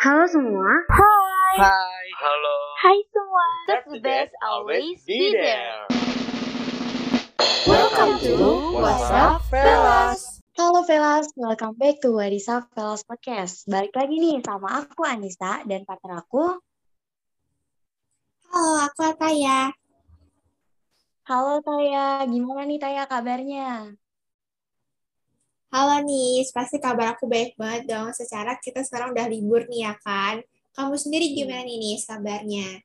Halo semua. Hai. Hai. Halo. Hai semua. That's the best, always be there. Welcome to What's Up Fellas. Halo Velas, welcome back to What is Up Velas Podcast. Balik lagi nih sama aku Anissa dan partner aku. Halo, aku Ataya. Halo Taya, gimana nih Taya kabarnya? Halo Nis, pasti kabar aku baik banget dong. Secara kita sekarang udah libur nih ya kan. Kamu sendiri gimana nih Nis kabarnya?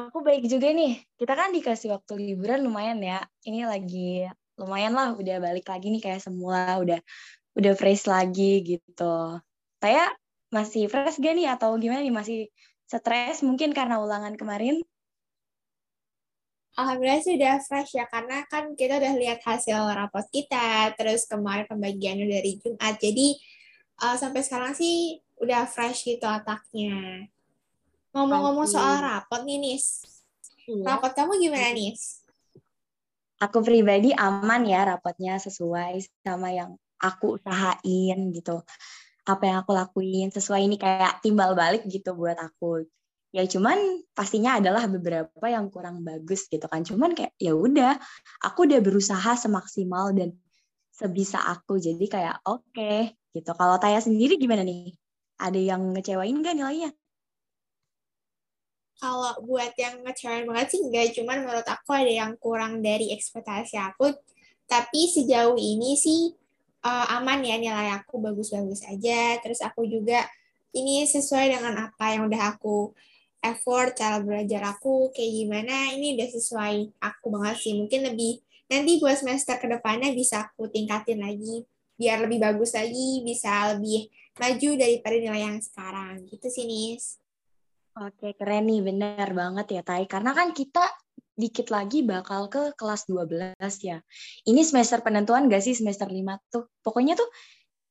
Aku baik juga nih. Kita kan dikasih waktu liburan lumayan ya. Ini lagi lumayan lah udah balik lagi nih kayak semula udah udah fresh lagi gitu. Taya masih fresh gak nih atau gimana nih masih stres mungkin karena ulangan kemarin? Alhamdulillah sih udah fresh ya, karena kan kita udah lihat hasil rapot kita, terus kemarin pembagiannya dari Jumat. Jadi uh, sampai sekarang sih udah fresh gitu otaknya. Ngomong-ngomong soal rapot nih Nis. Iya. Rapot kamu gimana Nis? Aku pribadi aman ya rapotnya sesuai sama yang aku usahain gitu. Apa yang aku lakuin sesuai ini kayak timbal balik gitu buat aku. Ya cuman pastinya adalah beberapa yang kurang bagus gitu kan. Cuman kayak ya udah, aku udah berusaha semaksimal dan sebisa aku. Jadi kayak oke gitu. Kalau Taya sendiri gimana nih? Ada yang ngecewain gak nilainya? Kalau buat yang ngecewain banget sih enggak, cuman menurut aku ada yang kurang dari ekspektasi aku. Tapi sejauh ini sih uh, aman ya nilai aku bagus-bagus aja. Terus aku juga ini sesuai dengan apa yang udah aku effort, cara belajar aku kayak gimana. Ini udah sesuai aku banget sih. Mungkin lebih nanti buat semester ke depannya bisa aku tingkatin lagi biar lebih bagus lagi, bisa lebih maju daripada nilai yang sekarang. Gitu sih, Nis. Oke, keren nih, bener banget ya, Tai. Karena kan kita dikit lagi bakal ke kelas 12 ya. Ini semester penentuan gak sih semester 5 tuh? Pokoknya tuh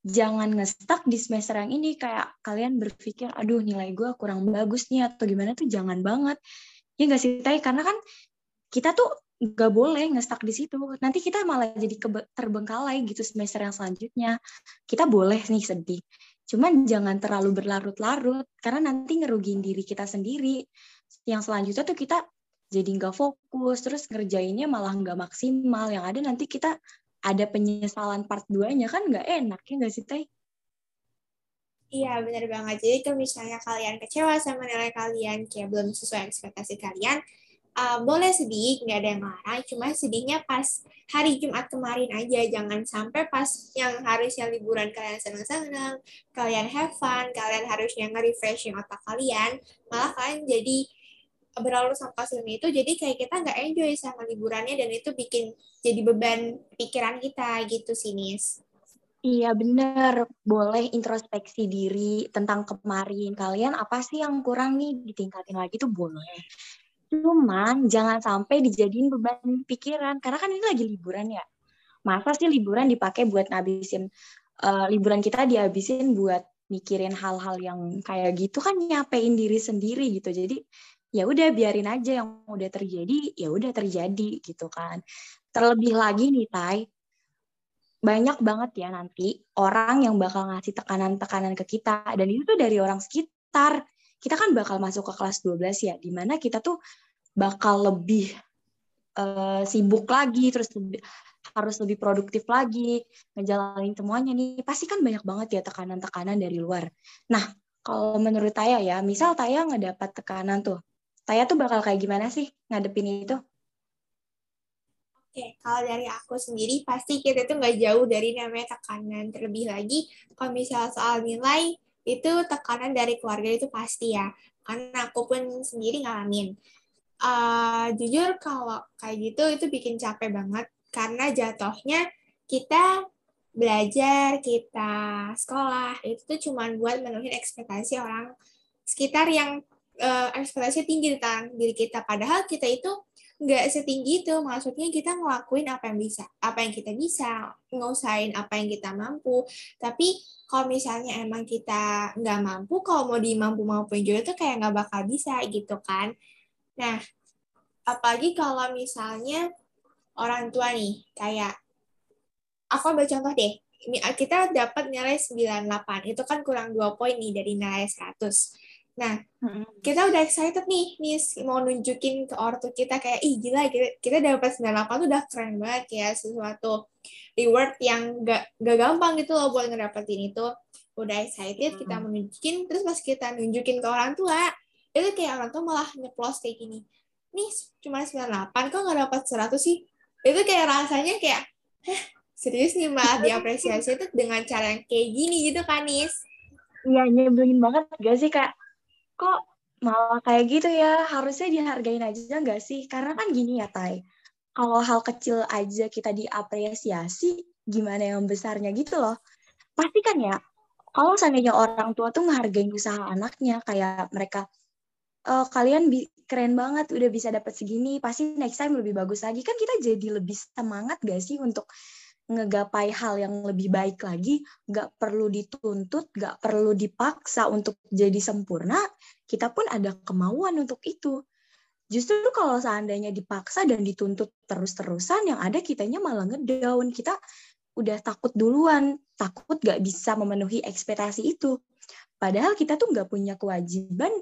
jangan ngestak di semester yang ini. Kayak kalian berpikir, aduh nilai gue kurang bagus nih atau gimana tuh jangan banget. Ya gak sih, Tai? Karena kan kita tuh gak boleh ngestak di situ. Nanti kita malah jadi terbengkalai gitu semester yang selanjutnya. Kita boleh nih sedih. Cuman jangan terlalu berlarut-larut, karena nanti ngerugiin diri kita sendiri. Yang selanjutnya tuh kita jadi nggak fokus, terus ngerjainnya malah nggak maksimal. Yang ada nanti kita ada penyesalan part 2-nya, kan nggak enak, ya nggak sih, Teh? Iya, benar banget. Jadi kalau misalnya kalian kecewa sama nilai kalian, kayak belum sesuai ekspektasi kalian, uh, boleh sedih, nggak ada yang marah. Cuma sedihnya pas hari Jumat kemarin aja. Jangan sampai pas yang harusnya liburan kalian senang-senang, kalian have fun, kalian harusnya nge-refreshing otak kalian, malah kalian jadi berlalu sama kasusnya itu, jadi kayak kita nggak enjoy sama liburannya, dan itu bikin jadi beban pikiran kita gitu sih, Nis. Iya bener, boleh introspeksi diri tentang kemarin. Kalian apa sih yang kurang nih ditingkatin lagi tuh boleh. Cuman jangan sampai dijadiin beban pikiran, karena kan ini lagi liburan ya. Masa sih liburan dipakai buat ngabisin, uh, liburan kita dihabisin buat mikirin hal-hal yang kayak gitu kan nyapein diri sendiri gitu. Jadi ya udah biarin aja yang udah terjadi, ya udah terjadi gitu kan. Terlebih lagi nih, Tai, banyak banget ya nanti orang yang bakal ngasih tekanan-tekanan ke kita dan itu tuh dari orang sekitar. Kita kan bakal masuk ke kelas 12 ya di mana kita tuh bakal lebih uh, sibuk lagi terus lebih, harus lebih produktif lagi ngejalanin semuanya nih. Pasti kan banyak banget ya tekanan-tekanan dari luar. Nah kalau menurut Taya ya misal Taya ngedapat tekanan tuh Taya tuh bakal kayak gimana sih ngadepin itu Oke, kalau dari aku sendiri pasti kita tuh nggak jauh dari namanya tekanan. Terlebih lagi kalau misalnya soal nilai itu tekanan dari keluarga itu pasti ya. Karena aku pun sendiri ngalamin. Uh, jujur kalau kayak gitu itu bikin capek banget karena jatuhnya kita belajar, kita sekolah itu tuh cuma buat memenuhi ekspektasi orang sekitar yang uh, ekspektasi tinggi tentang diri kita. Padahal kita itu nggak setinggi itu maksudnya kita ngelakuin apa yang bisa apa yang kita bisa ngusahain apa yang kita mampu tapi kalau misalnya emang kita nggak mampu kalau mau dimampu mampuin juga tuh kayak nggak bakal bisa gitu kan nah apalagi kalau misalnya orang tua nih kayak aku ambil contoh deh kita dapat nilai 98. Itu kan kurang 2 poin nih dari nilai 100. Nah, kita udah excited nih, nih mau nunjukin ke ortu kita kayak, ih gila, kita, kita dapat 98 tuh udah keren banget ya, sesuatu reward yang gak, gak gampang gitu loh buat ngedapetin itu. Udah excited, kita mau nunjukin, terus pas kita nunjukin ke orang tua, itu kayak orang tua malah nyeplos kayak gini, nih cuma 98, kok gak dapat 100 sih? Itu kayak rasanya kayak, heh, serius nih malah diapresiasi itu dengan cara yang kayak gini gitu kan, Nis? Iya, nyebelin banget gak sih, Kak? Kok malah kayak gitu ya? Harusnya dihargain aja nggak sih? Karena kan gini ya Tai. Kalau hal kecil aja kita diapresiasi gimana yang besarnya gitu loh. Pasti kan ya kalau seandainya orang tua tuh ngehargain usaha anaknya kayak mereka e, kalian keren banget udah bisa dapat segini pasti next time lebih bagus lagi. Kan kita jadi lebih semangat gak sih untuk ngegapai hal yang lebih baik lagi, nggak perlu dituntut, nggak perlu dipaksa untuk jadi sempurna, kita pun ada kemauan untuk itu. Justru kalau seandainya dipaksa dan dituntut terus-terusan, yang ada kitanya malah ngedown. Kita udah takut duluan, takut nggak bisa memenuhi ekspektasi itu. Padahal kita tuh nggak punya kewajiban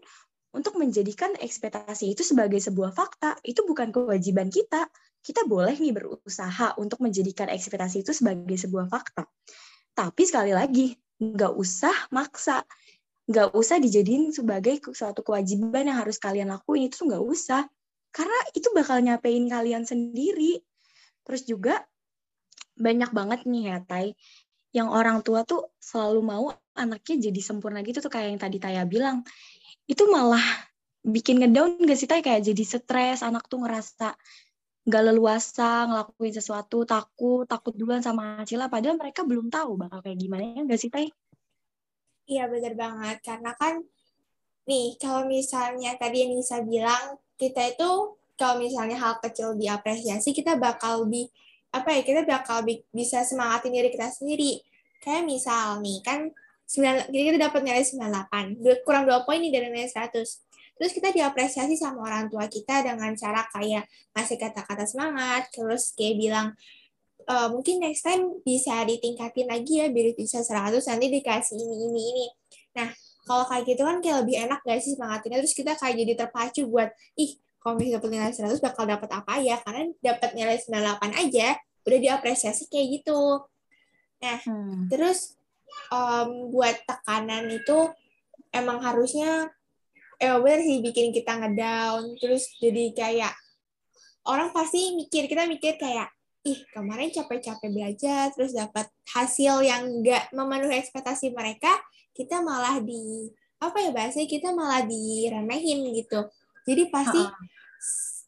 untuk menjadikan ekspektasi itu sebagai sebuah fakta. Itu bukan kewajiban kita kita boleh nih berusaha untuk menjadikan ekspektasi itu sebagai sebuah fakta. Tapi sekali lagi, nggak usah maksa. Nggak usah dijadiin sebagai suatu kewajiban yang harus kalian lakuin. Itu nggak usah. Karena itu bakal nyapein kalian sendiri. Terus juga banyak banget nih ya, Tai, yang orang tua tuh selalu mau anaknya jadi sempurna gitu tuh kayak yang tadi Taya bilang. Itu malah bikin ngedown gak sih, Tai? Kayak jadi stres, anak tuh ngerasa nggak leluasa ngelakuin sesuatu takut takut duluan sama Acila padahal mereka belum tahu bakal kayak gimana ya nggak sih Teh? Iya benar banget. Karena kan nih kalau misalnya tadi yang Nisa bilang kita itu kalau misalnya hal kecil diapresiasi kita bakal lebih apa ya kita bakal bi bisa semangatin diri kita sendiri. Kayak misal nih kan 9, kita dapat nilai 98 kurang dua poin nih dari nilai 100 Terus kita diapresiasi sama orang tua kita dengan cara kayak ngasih kata-kata semangat, terus kayak bilang, e, mungkin next time bisa ditingkatin lagi ya, biar bisa 100, nanti dikasih ini, ini, ini. Nah, kalau kayak gitu kan kayak lebih enak gak sih semangatinnya, terus kita kayak jadi terpacu buat, ih, kalau misalnya dapat nilai 100 bakal dapat apa ya, karena dapat nilai 98 aja, udah diapresiasi kayak gitu. Nah, hmm. terus um, buat tekanan itu emang harusnya eh bener sih bikin kita ngedown terus jadi kayak orang pasti mikir kita mikir kayak ih kemarin capek-capek belajar terus dapat hasil yang enggak memenuhi ekspektasi mereka kita malah di apa ya bahasa kita malah diremehin gitu. Jadi pasti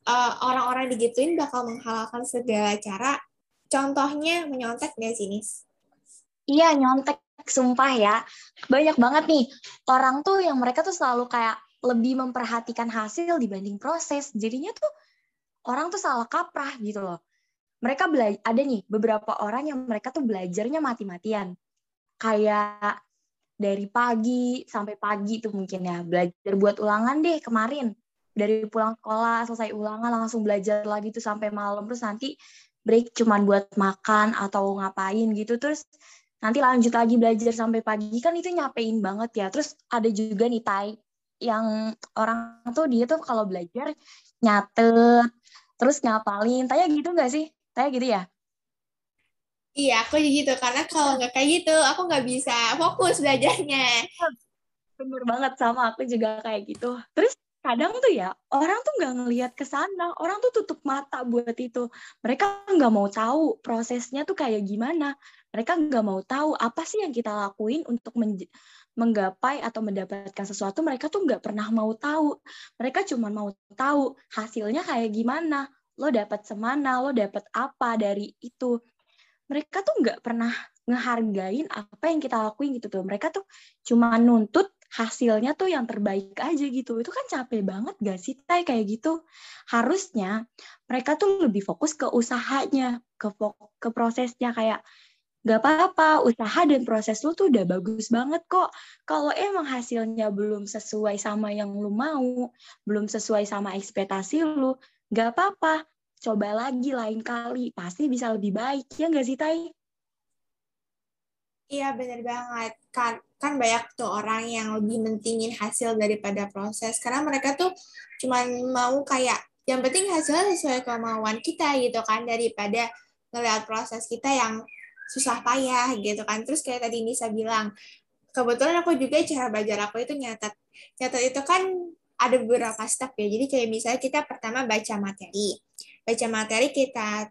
uh, orang-orang digituin bakal menghalalkan segala cara. Contohnya menyontek nggak sih Nis? Iya nyontek sumpah ya. Banyak banget nih orang tuh yang mereka tuh selalu kayak lebih memperhatikan hasil dibanding proses. Jadinya tuh orang tuh salah kaprah gitu loh. Mereka belajar ada nih beberapa orang yang mereka tuh belajarnya mati-matian. Kayak dari pagi sampai pagi tuh mungkin ya belajar buat ulangan deh kemarin. Dari pulang sekolah selesai ulangan langsung belajar lagi tuh sampai malam terus nanti break cuman buat makan atau ngapain gitu terus nanti lanjut lagi belajar sampai pagi kan itu nyapein banget ya terus ada juga nih Tai yang orang tuh dia tuh kalau belajar nyatet terus ngapalin tanya gitu nggak sih? Tanya gitu ya? Iya aku gitu. Karena kalau nggak kayak gitu aku nggak bisa fokus belajarnya. Bener banget sama aku juga kayak gitu. Terus kadang tuh ya orang tuh nggak ngelihat ke sana. Orang tuh tutup mata buat itu. Mereka nggak mau tahu prosesnya tuh kayak gimana mereka nggak mau tahu apa sih yang kita lakuin untuk menggapai atau mendapatkan sesuatu mereka tuh nggak pernah mau tahu. Mereka cuma mau tahu hasilnya kayak gimana lo dapat semana lo dapat apa dari itu. Mereka tuh nggak pernah ngehargain apa yang kita lakuin gitu tuh. Mereka tuh cuma nuntut hasilnya tuh yang terbaik aja gitu. Itu kan capek banget gak sih tay kayak gitu? Harusnya mereka tuh lebih fokus ke usahanya ke ke prosesnya kayak Gak apa-apa, usaha dan proses lu tuh udah bagus banget kok. Kalau emang hasilnya belum sesuai sama yang lu mau, belum sesuai sama ekspektasi lu, gak apa-apa. Coba lagi lain kali, pasti bisa lebih baik. Ya gak sih, Tai? Iya bener banget kan kan banyak tuh orang yang lebih mentingin hasil daripada proses karena mereka tuh cuman mau kayak yang penting hasilnya sesuai kemauan kita gitu kan daripada ngeliat proses kita yang susah payah gitu kan. Terus kayak tadi Nisa bilang kebetulan aku juga cara belajar aku itu nyatat nyatat itu kan ada beberapa step ya. Jadi kayak misalnya kita pertama baca materi. Baca materi kita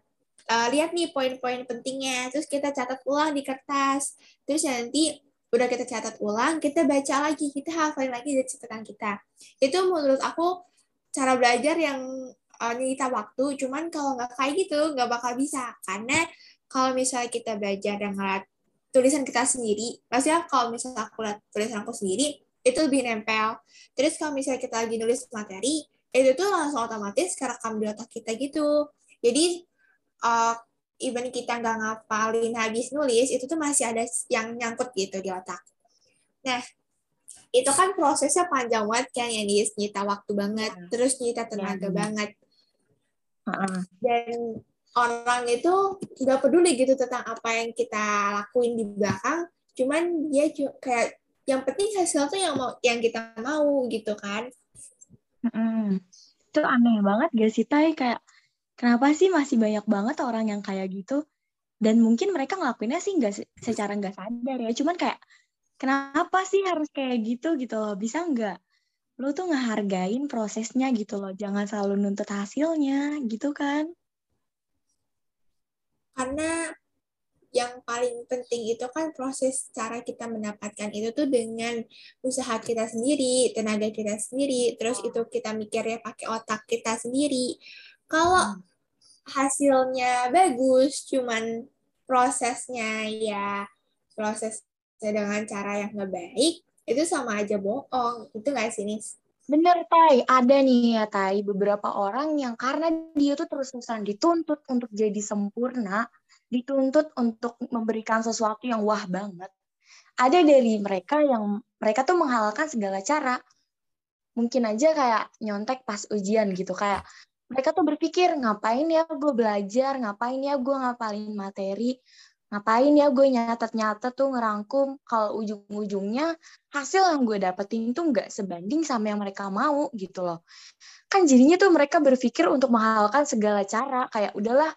uh, lihat nih poin-poin pentingnya, terus kita catat ulang di kertas, terus nanti udah kita catat ulang, kita baca lagi, kita hafalin lagi dari catatan kita. Itu menurut aku cara belajar yang uh, nyita waktu, cuman kalau nggak kayak gitu nggak bakal bisa, karena kalau misalnya kita belajar dan ngeliat tulisan kita sendiri, maksudnya kalau misalnya aku lihat tulisan aku sendiri, itu lebih nempel. Terus kalau misalnya kita lagi nulis materi, itu tuh langsung otomatis kerekam di otak kita gitu. Jadi uh, even kita nggak ngapalin habis nulis, itu tuh masih ada yang nyangkut gitu di otak. Nah, itu kan prosesnya panjang banget kan yang nyita waktu banget, ya. terus nyita tenaga ya. banget. Dan orang itu nggak peduli gitu tentang apa yang kita lakuin di belakang, cuman dia kayak yang penting hasil tuh yang mau yang kita mau gitu kan. Mm-hmm. Itu aneh banget gak sih Tai? Kayak kenapa sih masih banyak banget orang yang kayak gitu? Dan mungkin mereka ngelakuinnya sih nggak secara nggak sadar ya. Cuman kayak kenapa sih harus kayak gitu gitu loh? Bisa nggak lo tuh ngehargain prosesnya gitu loh? Jangan selalu nuntut hasilnya gitu kan karena yang paling penting itu kan proses cara kita mendapatkan itu tuh dengan usaha kita sendiri, tenaga kita sendiri, terus itu kita mikirnya pakai otak kita sendiri. Kalau hmm hasilnya bagus, cuman prosesnya ya proses dengan cara yang nggak baik, itu sama aja bohong. Itu nggak sih, Nis? Bener, Tai. Ada nih ya, Tai, beberapa orang yang karena dia tuh terus-terusan dituntut untuk jadi sempurna, dituntut untuk memberikan sesuatu yang wah banget. Ada dari mereka yang mereka tuh menghalalkan segala cara. Mungkin aja kayak nyontek pas ujian gitu, kayak mereka tuh berpikir ngapain ya gue belajar, ngapain ya gue ngapalin materi, ngapain ya gue nyatet-nyatet tuh ngerangkum. Kalau ujung-ujungnya hasil yang gue dapetin tuh nggak sebanding sama yang mereka mau gitu loh. Kan jadinya tuh mereka berpikir untuk menghalalkan segala cara, kayak udahlah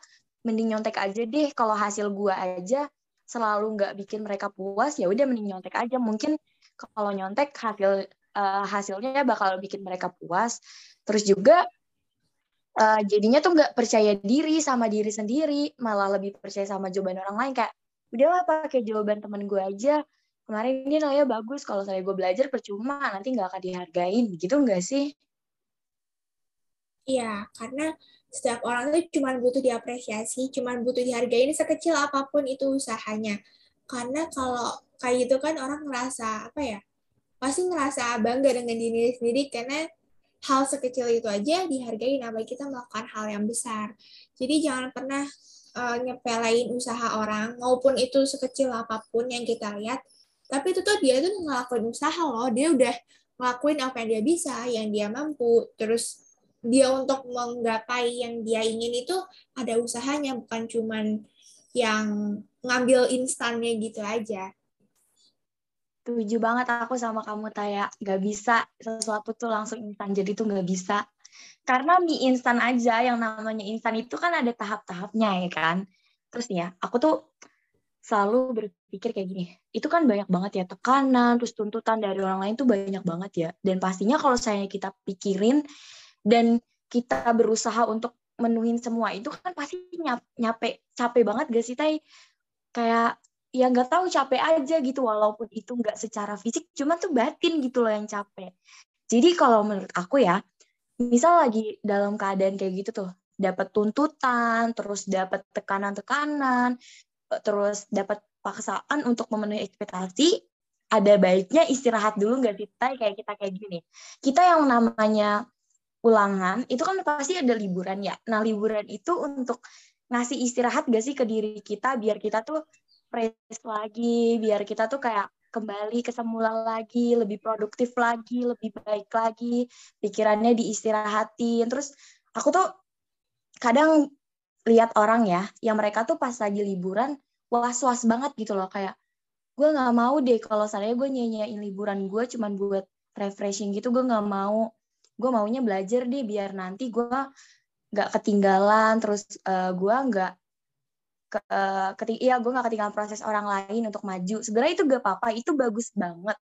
mending nyontek aja deh. Kalau hasil gue aja selalu nggak bikin mereka puas ya udah mending nyontek aja. Mungkin kalau nyontek hasil uh, hasilnya bakal bikin mereka puas. Terus juga uh, jadinya tuh nggak percaya diri sama diri sendiri, malah lebih percaya sama jawaban orang lain kayak udahlah pakai jawaban temen gue aja. Kemarin ini nilainya bagus, kalau saya gue belajar percuma, nanti nggak akan dihargain, gitu nggak sih? Iya, karena setiap orang tuh cuma butuh diapresiasi, cuma butuh dihargain sekecil apa pun itu usahanya. Karena kalau kayak gitu kan orang ngerasa apa ya? Pasti ngerasa bangga dengan diri sendiri karena hal sekecil itu aja dihargai namanya kita melakukan hal yang besar. Jadi jangan pernah uh, nyepelein usaha orang maupun itu sekecil apa pun yang kita lihat. Tapi itu tuh dia tuh ngelakuin usaha loh. Dia udah ngelakuin apa yang dia bisa, yang dia mampu. Terus dia untuk menggapai yang dia ingin itu ada usahanya bukan cuman yang ngambil instannya gitu aja. Setuju banget aku sama kamu Taya. Gak bisa sesuatu tuh langsung instan. Jadi tuh gak bisa. Karena mie instan aja yang namanya instan itu kan ada tahap-tahapnya ya kan. Terus ya, aku tuh selalu berpikir kayak gini. Itu kan banyak banget ya tekanan, terus tuntutan dari orang lain tuh banyak banget ya. Dan pastinya kalau saya kita pikirin dan kita berusaha untuk menuhin semua itu kan pasti nyampe capek banget gak sih Tay? Kayak ya nggak tahu capek aja gitu walaupun itu nggak secara fisik cuma tuh batin gitu loh yang capek. Jadi kalau menurut aku ya misal lagi dalam keadaan kayak gitu tuh dapat tuntutan terus dapat tekanan-tekanan terus dapat paksaan untuk memenuhi ekspektasi ada baiknya istirahat dulu nggak sih? Kayak kita kayak gini. Kita yang namanya ulangan itu kan pasti ada liburan ya. Nah liburan itu untuk ngasih istirahat gak sih ke diri kita biar kita tuh fresh lagi biar kita tuh kayak kembali ke semula lagi, lebih produktif lagi, lebih baik lagi, pikirannya diistirahatin. Terus aku tuh kadang lihat orang ya, yang mereka tuh pas lagi liburan was-was banget gitu loh kayak gue nggak mau deh kalau saya gue nyanyiin liburan gue cuman buat refreshing gitu gue nggak mau gue maunya belajar deh biar nanti gue nggak ketinggalan terus uh, gue nggak ke, keting iya gue nggak ketinggalan proses orang lain untuk maju. Sebenarnya itu gak apa-apa itu bagus banget.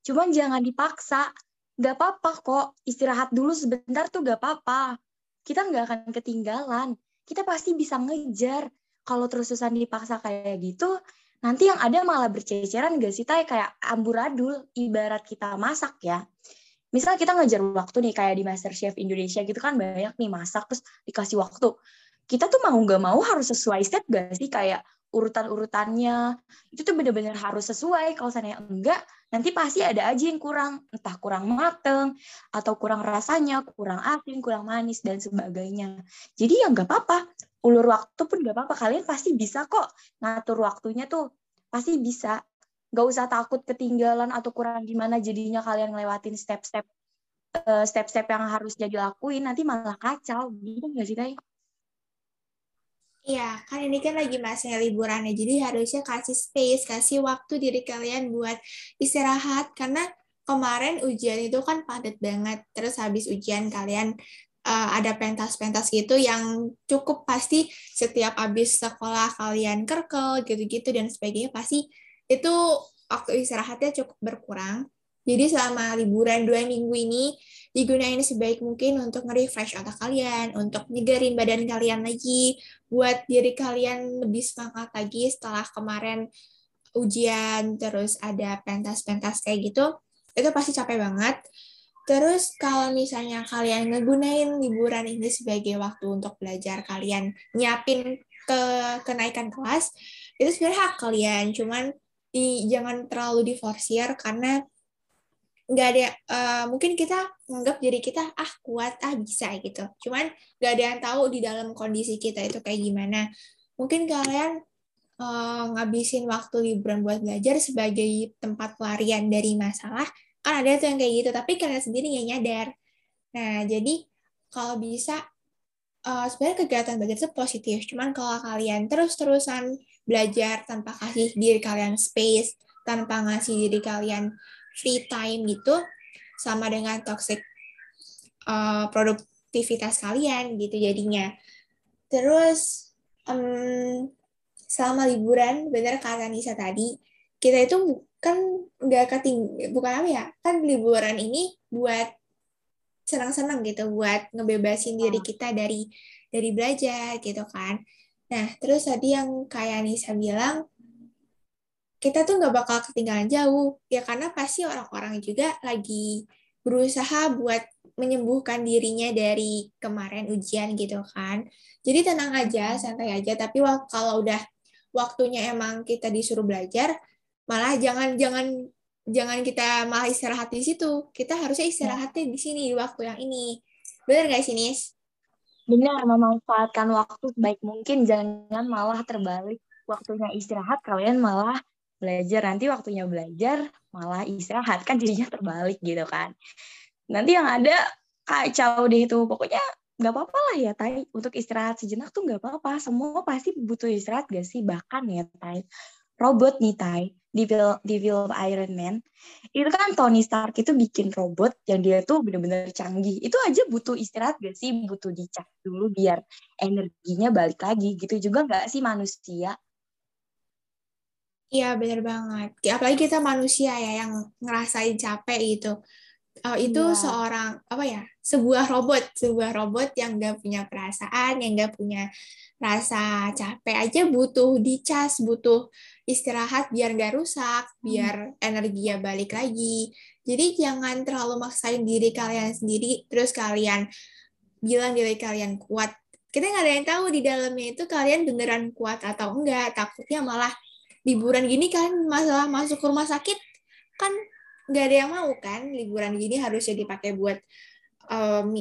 Cuman jangan dipaksa. Nggak apa-apa kok istirahat dulu sebentar tuh gak apa-apa. Kita nggak akan ketinggalan. Kita pasti bisa ngejar. Kalau terus-terusan dipaksa kayak gitu nanti yang ada malah berceceran gak sih tay? Kayak amburadul ibarat kita masak ya. Misal kita ngejar waktu nih kayak di Master Chef Indonesia gitu kan banyak nih masak terus dikasih waktu kita tuh mau nggak mau harus sesuai step gak sih? Kayak urutan-urutannya itu tuh bener-bener harus sesuai. Kalau saya enggak nanti pasti ada aja yang kurang. Entah kurang mateng atau kurang rasanya kurang asin kurang manis dan sebagainya. Jadi ya nggak apa-apa. Ulur waktu pun nggak apa-apa. Kalian pasti bisa kok ngatur waktunya tuh. Pasti bisa. Nggak usah takut ketinggalan atau kurang gimana jadinya kalian ngelewatin step-step uh, step-step yang harus jadi lakuin. Nanti malah kacau. Gitu nggak sih Tay? Iya, kan ini kan lagi masa liburan ya, jadi harusnya kasih space, kasih waktu diri kalian buat istirahat, karena kemarin ujian itu kan padat banget, terus habis ujian kalian uh, ada pentas-pentas gitu yang cukup pasti setiap habis sekolah kalian kerkel gitu-gitu dan sebagainya pasti itu waktu istirahatnya cukup berkurang. Jadi selama liburan dua minggu ini digunain sebaik mungkin untuk nge-refresh otak kalian, untuk nyegerin badan kalian lagi, buat diri kalian lebih semangat lagi setelah kemarin ujian, terus ada pentas-pentas kayak gitu, itu pasti capek banget. Terus kalau misalnya kalian ngegunain liburan ini sebagai waktu untuk belajar kalian nyiapin ke kenaikan kelas, itu sebenarnya hak kalian. Cuman di, jangan terlalu diforsir karena nggak ada uh, mungkin kita nganggap diri kita ah kuat ah bisa gitu. Cuman nggak ada yang tahu di dalam kondisi kita itu kayak gimana. Mungkin kalian uh, ngabisin waktu liburan buat belajar sebagai tempat pelarian dari masalah kan ada tuh yang kayak gitu tapi kalian sendiri nggak nyadar. Nah jadi kalau bisa uh, sebenarnya kegiatan belajar itu positif cuman kalau kalian terus-terusan belajar tanpa kasih diri kalian space tanpa ngasih diri kalian free time gitu sama dengan toxic uh, produktivitas kalian gitu jadinya terus um, selama liburan bener kata Nisa tadi kita itu kan nggak keting bukan apa ya kan liburan ini buat senang-senang gitu buat ngebebasin diri ah. kita dari dari belajar gitu kan nah terus tadi yang kayak Nisa bilang kita tuh nggak bakal ketinggalan jauh. Ya karena pasti orang-orang juga lagi berusaha buat menyembuhkan dirinya dari kemarin ujian gitu kan. Jadi tenang aja santai aja. Tapi kalau udah waktunya emang kita disuruh belajar malah jangan jangan jangan kita malah istirahat di situ. Kita harusnya istirahatnya di sini di waktu yang ini. Benar nggak sih Nis? Benar, memanfaatkan waktu sebaik mungkin. Jangan malah terbalik waktunya istirahat kalian malah belajar nanti waktunya belajar malah istirahat kan jadinya terbalik gitu kan. Nanti yang ada kacau deh itu pokoknya nggak apa-apa lah ya Tai. Untuk istirahat sejenak tuh nggak apa-apa. Semua pasti butuh istirahat gak sih? Bahkan ya Tai. Robot nih Tai di film di film Iron Man itu kan Tony Stark itu bikin robot yang dia tuh bener-bener canggih. Itu aja butuh istirahat gak sih? Butuh dicas dulu biar energinya balik lagi. Gitu juga nggak sih manusia Iya bener banget. Apalagi kita manusia ya yang ngerasain capek gitu. Uh, itu ya. seorang apa ya sebuah robot sebuah robot yang gak punya perasaan yang gak punya rasa capek aja butuh dicas butuh istirahat biar nggak rusak, hmm. biar energinya balik lagi. Jadi jangan terlalu maksain diri kalian sendiri, terus kalian bilang diri kalian kuat. Kita nggak ada yang tahu di dalamnya itu kalian beneran kuat atau enggak. Takutnya malah liburan gini kan masalah masuk ke rumah sakit kan nggak ada yang mau kan liburan gini harusnya dipakai buat um,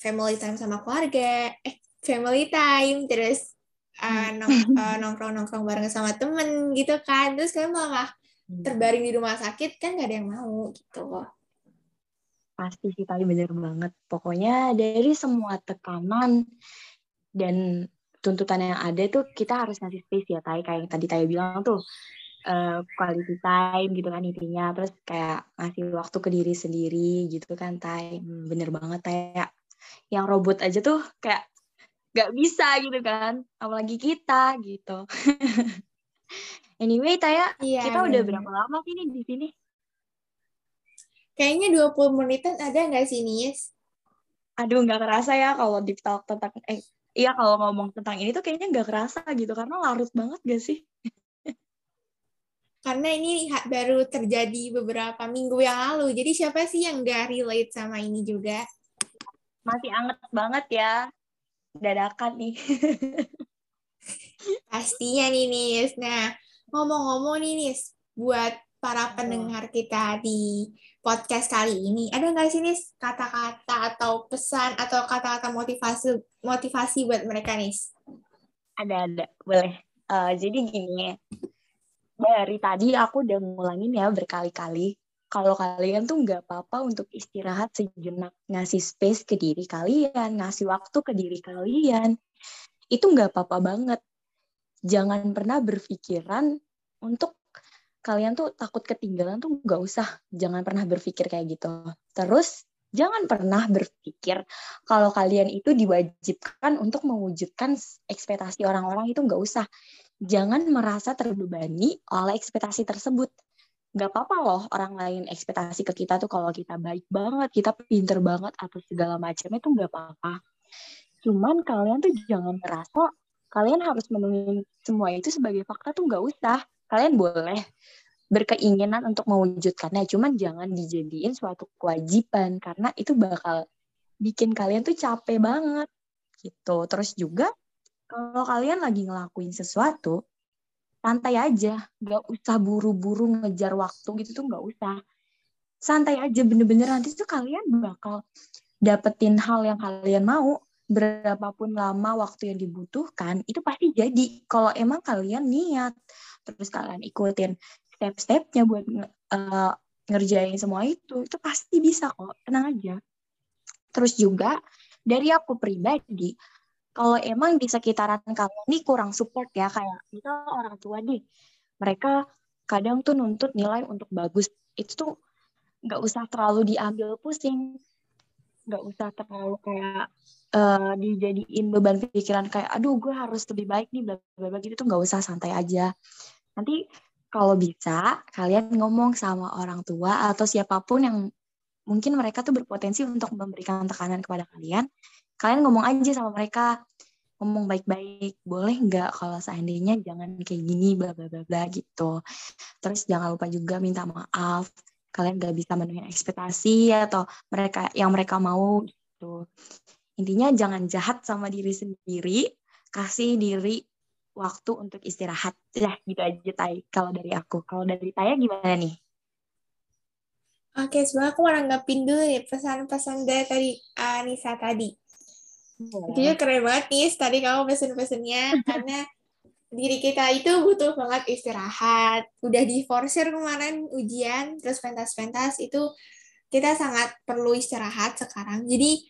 family time sama keluarga, eh family time terus uh, nong, uh, nongkrong nongkrong bareng sama temen gitu kan. Terus kalian malah hmm. terbaring di rumah sakit kan gak ada yang mau gitu. Pasti sih tadi bener banget. Pokoknya dari semua tekanan dan tuntutan yang ada itu kita harus ngasih space ya Tai. Kayak yang tadi Tai bilang tuh uh, quality time gitu kan intinya. Terus kayak ngasih waktu ke diri sendiri gitu kan time hmm, bener banget kayak yang robot aja tuh kayak gak bisa gitu kan. Apalagi kita gitu. Anyway Taya iya, kita udah berapa lama sih nih di sini? Kayaknya 20 menitan ada nggak sih Nis? Aduh nggak kerasa ya kalau di talk tentang eh iya kalau ngomong tentang ini tuh kayaknya nggak kerasa gitu karena larut banget gak sih? karena ini baru terjadi beberapa minggu yang lalu. Jadi siapa sih yang nggak relate sama ini juga? Masih anget banget ya dadakan nih. Pastinya nih Nis. Nah, ngomong-ngomong nih Nis, buat para pendengar kita di podcast kali ini, ada nggak sih Nis kata-kata atau pesan atau kata-kata motivasi motivasi buat mereka Nis? Ada, ada. Boleh. Uh, jadi gini, dari tadi aku udah ngulangin ya berkali-kali kalau kalian tuh nggak apa-apa untuk istirahat sejenak, ngasih space ke diri kalian, ngasih waktu ke diri kalian, itu nggak apa-apa banget. Jangan pernah berpikiran untuk kalian tuh takut ketinggalan tuh nggak usah. Jangan pernah berpikir kayak gitu. Terus jangan pernah berpikir kalau kalian itu diwajibkan untuk mewujudkan ekspektasi orang-orang itu nggak usah. Jangan merasa terbebani oleh ekspektasi tersebut nggak apa-apa loh orang lain ekspektasi ke kita tuh kalau kita baik banget, kita pinter banget atau segala macamnya tuh nggak apa-apa. Cuman kalian tuh jangan merasa kalian harus memenuhi semua itu sebagai fakta tuh nggak usah. Kalian boleh berkeinginan untuk mewujudkannya, cuman jangan dijadiin suatu kewajiban karena itu bakal bikin kalian tuh capek banget gitu. Terus juga kalau kalian lagi ngelakuin sesuatu, santai aja. Nggak usah buru-buru ngejar waktu gitu tuh nggak usah. Santai aja bener-bener. Nanti tuh kalian bakal dapetin hal yang kalian mau. Berapapun lama waktu yang dibutuhkan itu pasti jadi. Kalau emang kalian niat terus kalian ikutin step-stepnya buat uh, ngerjain semua itu itu pasti bisa kok tenang aja. Terus juga dari aku pribadi kalau emang di sekitaran kamu nih kurang support ya kayak kita orang tua nih mereka kadang tuh nuntut nilai untuk bagus itu tuh nggak usah terlalu diambil pusing nggak usah terlalu kayak uh, dijadiin beban pikiran kayak aduh gue harus lebih baik nih bla bla gitu tuh nggak usah santai aja nanti kalau bisa kalian ngomong sama orang tua atau siapa pun yang mungkin mereka tuh berpotensi untuk memberikan tekanan kepada kalian kalian ngomong aja sama mereka. Ngomong baik-baik boleh nggak kalau seandainya jangan kayak gini bla bla bla bla gitu. Terus jangan lupa juga minta maaf kalian nggak bisa menuhi ekspektasi atau mereka yang mereka mau gitu. Intinya jangan jahat sama diri sendiri kasih diri waktu untuk istirahat ya gitu aja tay kalau dari aku kalau dari Taya gimana nih Oke, sebenarnya aku mau nanggapin dulu nih pesan-pesan dari tadi Anissa tadi. Ya keren banget nih tadi kamu pesen-pesennya karena diri kita itu butuh banget istirahat. Udah diforsir kemarin ujian, terus pentas-pentas itu kita sangat perlu istirahat sekarang. Jadi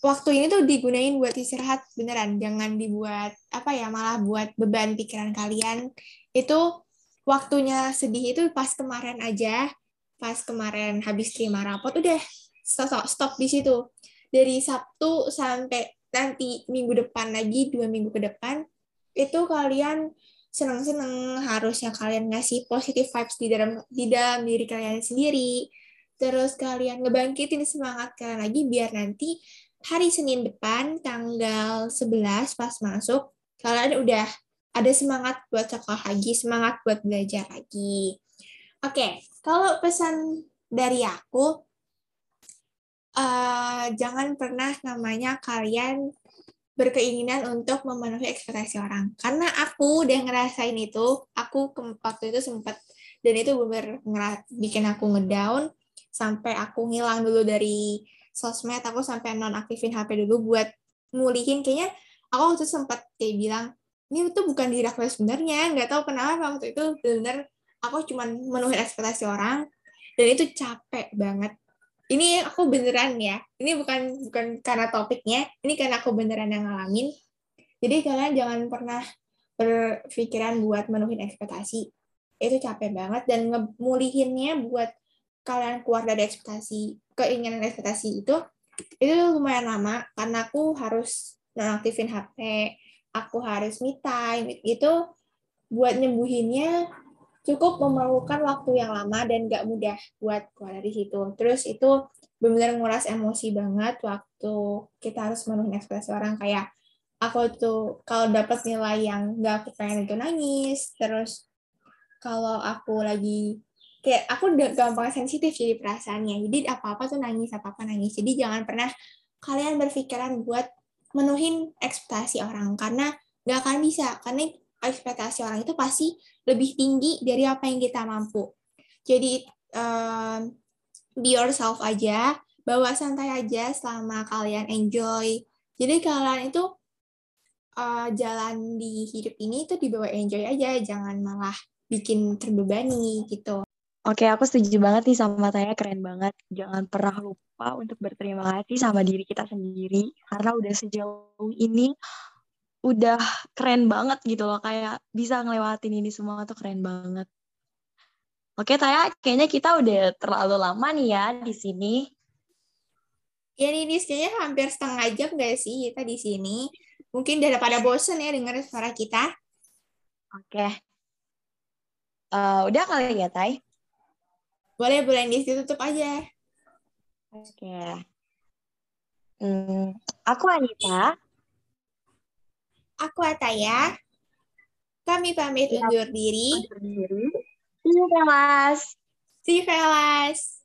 waktu ini tuh digunain buat istirahat beneran, jangan dibuat apa ya malah buat beban pikiran kalian. Itu waktunya sedih itu pas kemarin aja, pas kemarin habis terima rapot udah stop, stop di situ. Dari Sabtu sampai nanti minggu depan lagi dua minggu ke depan itu kalian senang-senang harusnya kalian ngasih positive vibes di dalam di dalam diri kalian sendiri terus kalian ngebangkitin semangat kalian lagi biar nanti hari Senin depan tanggal 11 pas masuk kalian udah ada semangat buat sekolah lagi semangat buat belajar lagi oke kalau pesan dari aku uh, jangan pernah namanya kalian berkeinginan untuk memenuhi ekspektasi orang. Karena aku udah ngerasain itu, aku waktu itu sempat dan itu bener benar bikin aku ngedown sampai aku ngilang dulu dari sosmed, aku sampai nonaktifin HP dulu buat mulihin kayaknya aku waktu itu sempat kayak bilang ini tuh bukan diri aku sebenarnya nggak tahu kenapa waktu itu bener aku cuma memenuhi ekspektasi orang dan itu capek banget. Ini aku beneran ya ini bukan bukan karena topiknya ini karena aku beneran yang ngalamin. Jadi kalian jangan pernah berpikiran buat menuhin ekspektasi itu capek banget dan ngemulihinnya buat kalian keluar dari ekspektasi keinginan ekspektasi itu itu lumayan lama karena aku harus nonaktifin HP aku harus me time itu buat nyembuhinnya cukup memerlukan waktu yang lama dan gak mudah buat keluar dari situ. Terus itu benar-benar nguras emosi banget waktu kita harus menuhin ekspresi orang kayak aku tuh kalau dapat nilai yang gak aku pengen itu nangis terus kalau aku lagi kayak aku udah gampang sensitif jadi perasaannya. Jadi apa apa tuh nangis apa apa nangis. Jadi jangan pernah kalian berpikiran buat menuhin ekspektasi orang. Karena gak akan bisa. Karena ekspektasi orang itu pasti lebih tinggi dari apa yang kita mampu. Jadi um, be yourself aja, bawa santai aja selama kalian enjoy. Jadi kalian itu uh, jalan di hidup ini itu dibawa enjoy aja, jangan malah bikin terbebani gitu. Oke, aku setuju banget nih sama Taya, keren banget. Jangan pernah lupa untuk berterima kasih sama diri kita sendiri, karena udah sejauh ini udah keren banget gitu loh, kayak bisa ngelewatin ini semua tuh keren banget. Oke, Taya, kayaknya kita udah terlalu lama nih ya di sini. Ya, ini kayaknya hampir setengah jam nggak sih kita di sini? Mungkin udah pada bosen ya dengar suara kita. Oke. Uh, udah kali ya, Tay? Boleh, boleh. Di tutup aja. Oke. Hmm, aku Anita. Aku Ataya. Kami pamit ya. undur diri. Undur diri. See you, Velas. See you, Velas.